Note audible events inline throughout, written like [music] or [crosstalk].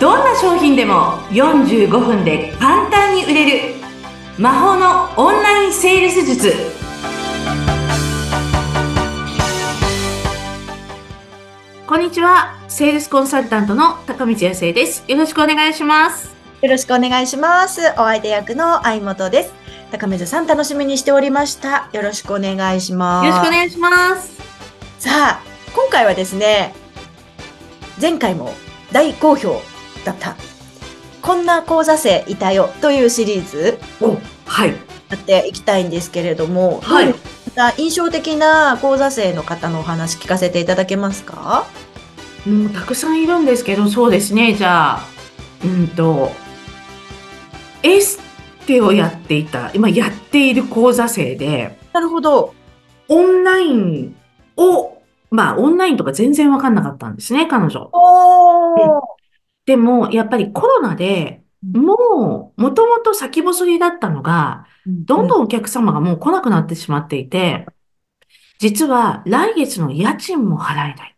どんな商品でも45分で簡単に売れる魔法のオンラインセールス術。こんにちは。セールスコンサルタントの高道康生です。よろしくお願いします。よろしくお願いします。お相手役の相本です。高水さん楽しみにしておりました。よろしくお願いします。よろしくお願いします。さあ今回はですね前回も大好評だった。こんな講座生いたよというシリーズ。おはい。やっていきたいんですけれども、はい。また印象的な講座生の方のお話聞かせていただけますか？もうたくさんいるんですけどそうですね。じゃあうんとエステをやっていた今やっている講座生でなるほど。オンラインをまあオンラインとか全然わかんなかったんですね彼女。おーでもやっぱりコロナでもうもともと先細りだったのがどんどんお客様がもう来なくなってしまっていて、実は来月の家賃も払えない。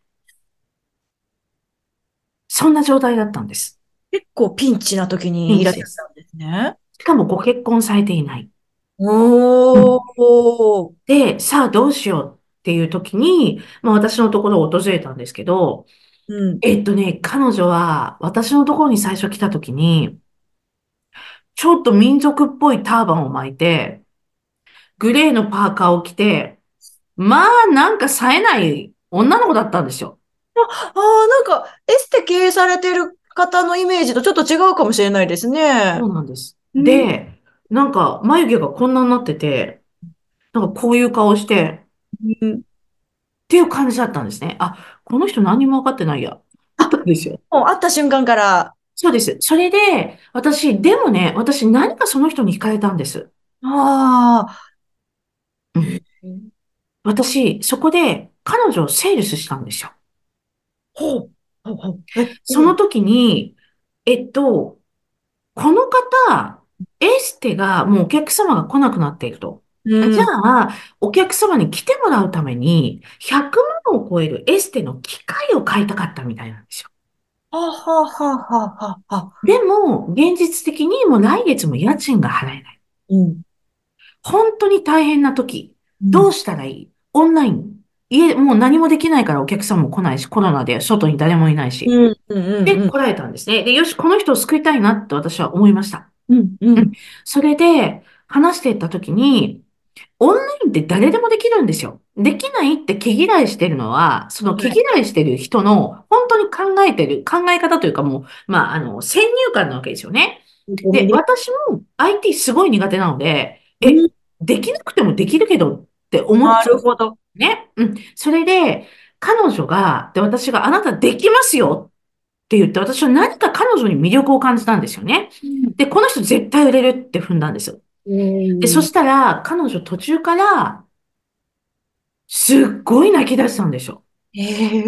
そんな状態だったんです。結構ピンチな時にいらっしゃったんですね。しかもご結婚されていない。おー。で、さあどうしようっていう時に、まあ私のところを訪れたんですけど、うん。えっとね、彼女は私のところに最初来た時に、ちょっと民族っぽいターバンを巻いて、グレーのパーカーを着て、まあなんか冴えない女の子だったんですよ。ああ、なんか、エステ経営されてる方のイメージとちょっと違うかもしれないですねそ。うなんです。うんで、なんか眉毛がこんなになってて、なんかこういう顔して、うんっていう感じだったんですね。あ、この人何にも分かってないや。あったんですよ。もう会った瞬間から、そうです。それで、私、でもね、私何かその人に惹かれたんです。ああ、うん私、そこで彼女をセールスしたんですよ。ほう。ほうほうえその時に、えっと、この方、エステがもうお客様が来なくなっていると。うんじゃあ、お客様に来てもらうために、100万を超えるエステの機械を買いたかったみたいなんですよ。はあはあはあはあはあ。でも、現実的にもう来月も家賃が払えない。うん。本当に大変な時、どうしたらいい？オンライン。家、もう何もできないからお客さんも来ないし、コロナで外に誰もいないし。うん、うん、うん。で、来られたんですね。で、よし、この人を救いたいなって私は思いました。うん、うん。それで、話していった時に、オンラインって誰でもできるんですよ。できないって毛嫌いしてるのは、その毛嫌いしてる人の本当に考えてる、考え方というかもう、まあ、あの、先入観なわけですよね。で、私も IT すごい苦手なので、えうん、できなくてもできるけどって思っなちゃうるほど。ね。うん。それで、彼女が、で、私があなたできますよって言って、私は何か彼女に魅力を感じたんですよね。で、この人絶対売れるって踏んだんですよ。うんで、そしたら、彼女途中から、すっごい泣き出したんですよ。へえ。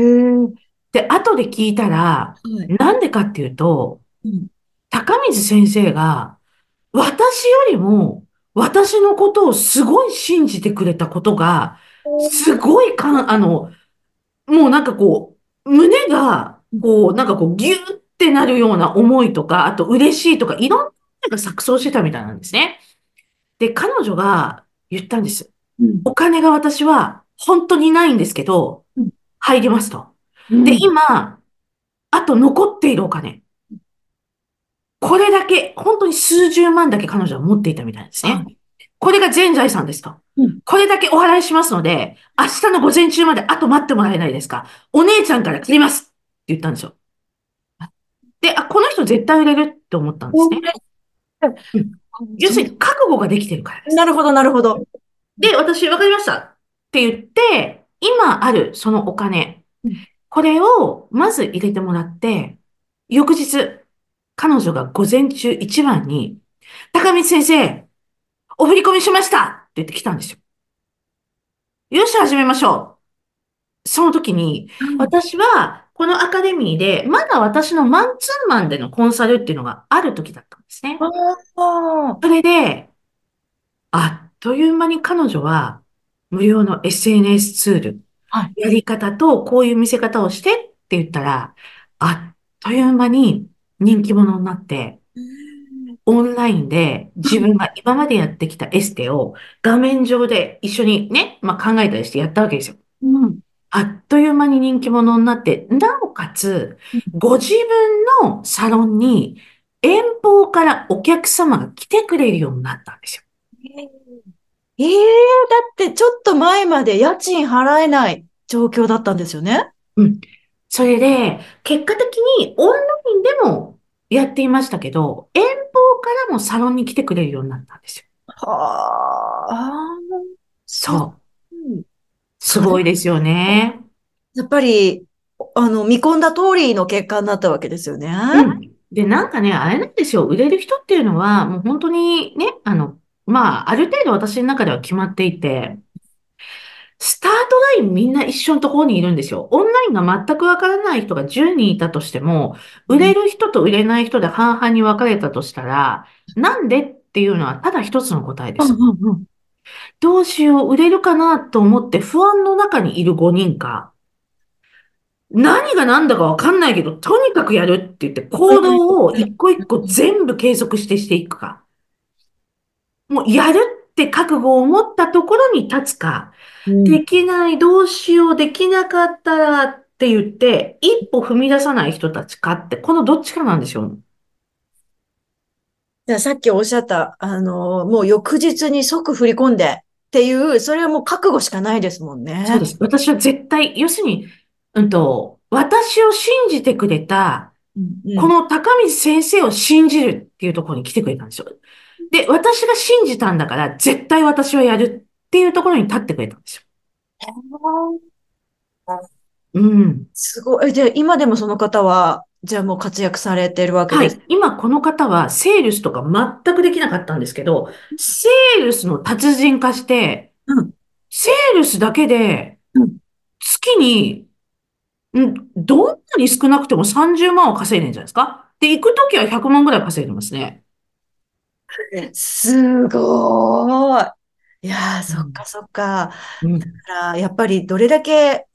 で、後で聞いたら、はいなんでかっていうと、うん高水先生が、私よりも、私のことをすごい信じてくれたことが、すごいかん、あの、もうなんかこう、胸が、こう、なんかこう、ギューってなるような思いとか、あと嬉しいとか、いろんなのが錯綜してたみたいなんですね。で、彼女が言ったんです。うんお金が私は本当にないんですけどうん、入りますと。うんで、今、あと残っているお金。これだけ、本当に数十万だけ彼女は持っていたみたいですはね。これが全財産ですとうん。これだけお払いしますので、明日の午前中まであと待ってもらえないですかお姉ちゃんから切りますって言ったんですよ。で、あ、この人絶対売れるって思ったんですね。要するに覚悟ができてるからです。なるほど、なるほど。で、私、わかりましたって言って、今あるそのお金うん、これをまず入れてもらって、翌日、彼女が午前中一番に、高道先生、お振り込みしましたって言ってきたんですよ。よし、始めましょう。その時に、私は、このアカデミーで、まだ私のマンツーマンでのコンサルっていうのがある時だったんですね。あそれで、あっという間に彼女は、無料の SNS ツール、はいやり方とこういう見せ方をしてって言ったら、あっという間に人気者になって、オンラインで自分が [laughs] 今までやってきたエステを画面上で一緒にね、まあ、考えたりしてやったわけですよ。うん。あっという間に人気者になって、なおかつ、ご自分のサロンに遠方からお客様が来てくれるようになったんですよ。ええだってちょっと前まで家賃払えない状況だったんですよね？それで、結果的にオンラインでもやっていましたけど、遠方からもサロンに来てくれるようになったんですよ。はあ。そう。うんすごいですよね。やっぱり、あの、見込んだ通りの結果になったわけですよね。うん。で、なんかね、あれなんですよ。売れる人っていうのは、もう本当にね、あの、まあ、ある程度私の中では決まっていて、スタートラインみんな一緒のところにいるんですよ。オンラインが全くわからない人が10人いたとしても、売れる人と売れない人で半々に分かれたとしたら、なんでっていうのはただ一つの答えです。うんうんうんどうしよう、売れるかなと思って不安の中にいる5人か、何が何だかわかんないけど、とにかくやるって言って行動を一個一個全部継続してしていくか。もうやるって覚悟を持ったところに立つか、できない、どうしよう、できなかったらって言って、一歩踏み出さない人たちかって、このどっちかなんですよ。じゃあさっきおっしゃった、あの、もう翌日に即振り込んでっていう、それはもう覚悟しかないですもんね。そうです。私は絶対、要するに、うんと、私を信じてくれた、この高水先生を信じるっていうところに来てくれたんですよ。で、私が信じたんだから、絶対私はやるっていうところに立ってくれたんですよ。うん。すごい。え、で、今でもその方は、じゃあもう活躍されてるわけです。はい。今この方はセールスとか全くできなかったんですけど、セールスの達人化して、うんセールスだけでうん、月に、うん、どんなに少なくても30万は稼いでるんじゃないですか？で、行くときは100万ぐらい稼いでますね。すごい。いやー、そっかそっか。うん。だから、やっぱりどれだけ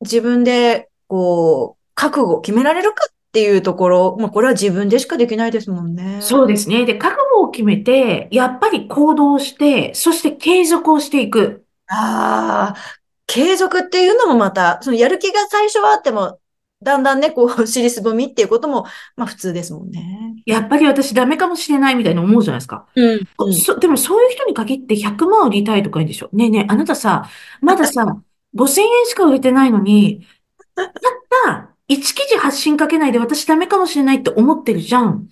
自分で、こう、覚悟を決められるかっていうところ、まあ、これは自分でしかできないですもんね。そうですね。で、覚悟を決めて、やっぱり行動して、そして継続をしていく。ああ、継続っていうのもまた、そのやる気が最初はあっても、だんだんね、こう、尻すぼみっていうことも、まあ普通ですもんね。やっぱり私ダメかもしれないみたいに思うじゃないですか。うん。そ、でもそういう人に限って100万売りたいとか言うんでしょ。ねえねえ、あなたさ、まださ、[laughs] 5000円しか売れてないのに、たった1記事発信かけないで私ダメかもしれないって思ってるじゃん。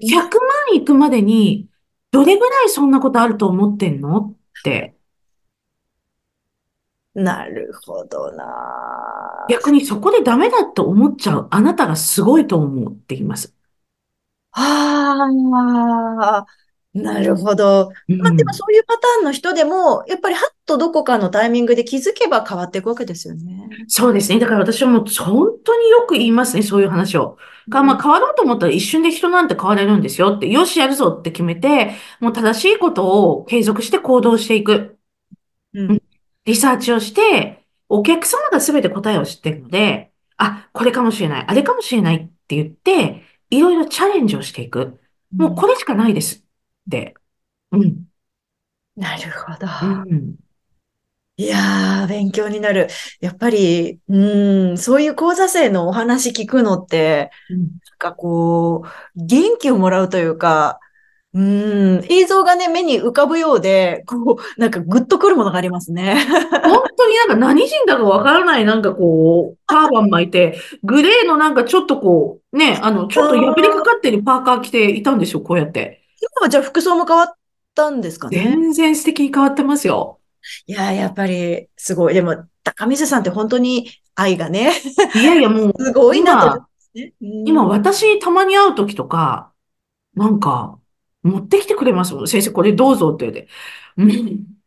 100万いくまでに、どれぐらいそんなことあると思ってんのって。なるほどな。逆にそこでダメだと思っちゃうあなたがすごいと思うって言います。ああ、なるほど。うんまあでもそういうパターンの人でも、やっぱりはっとどこかのタイミングで気づけば変わっていくわけですよね。そうですね。だから私はもう本当によく言いますね、そういう話を。かまあ変わろうと思ったら一瞬で人なんて変われるんですよって、よしやるぞって決めて、もう正しいことを継続して行動していく。うんリサーチをして、お客様が全て答えを知ってるので、あ、これかもしれない、あれかもしれないって言って、いろいろチャレンジをしていく。もうこれしかないですって。うん。なるほど。うん。いやー、勉強になる。やっぱり、うーん、そういう講座生のお話聞くのって、うんなんかこう、元気をもらうというか、うーん、映像がね、目に浮かぶようで、こう、なんかグッとくるものがありますね。本当になんか何人だかわからないなんかこう、ターバン巻いて、グレーのなんかちょっとこう、ね、あの、ちょっと破りかかってるパーカー着ていたんですよ、こうやって。今はじゃあ服装も変わったんですかね？全然素敵に変わってますよ。いやー、やっぱり、すごい。でも、高水さんって本当に愛がね、いやいやもう、[laughs] すごいなね。うん今私たまに会う時とか、なんか、持ってきてくれますもん。先生、これどうぞって言。うん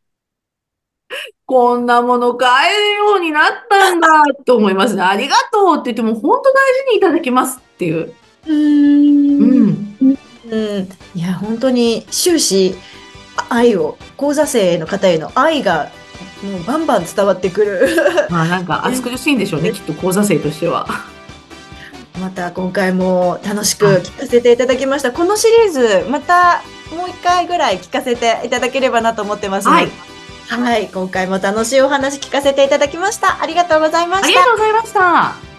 こんなもの買えるようになったんだと思いますね。ありがとうって言っても、本当大事にいただきますっていう。うーんうん。うん、いや、本当に終始あ愛を、講座生の方への愛がもうバンバン伝わってくる。まあなんか暑苦しいんでしょうね、[laughs] きっと講座生としては。また今回も楽しく聞かせていただきました。このシリーズ、またもう一回ぐらい聞かせていただければなと思ってますので。はい。はい。今回も楽しいお話聞かせていただきました。ありがとうございましたありが。とうございました。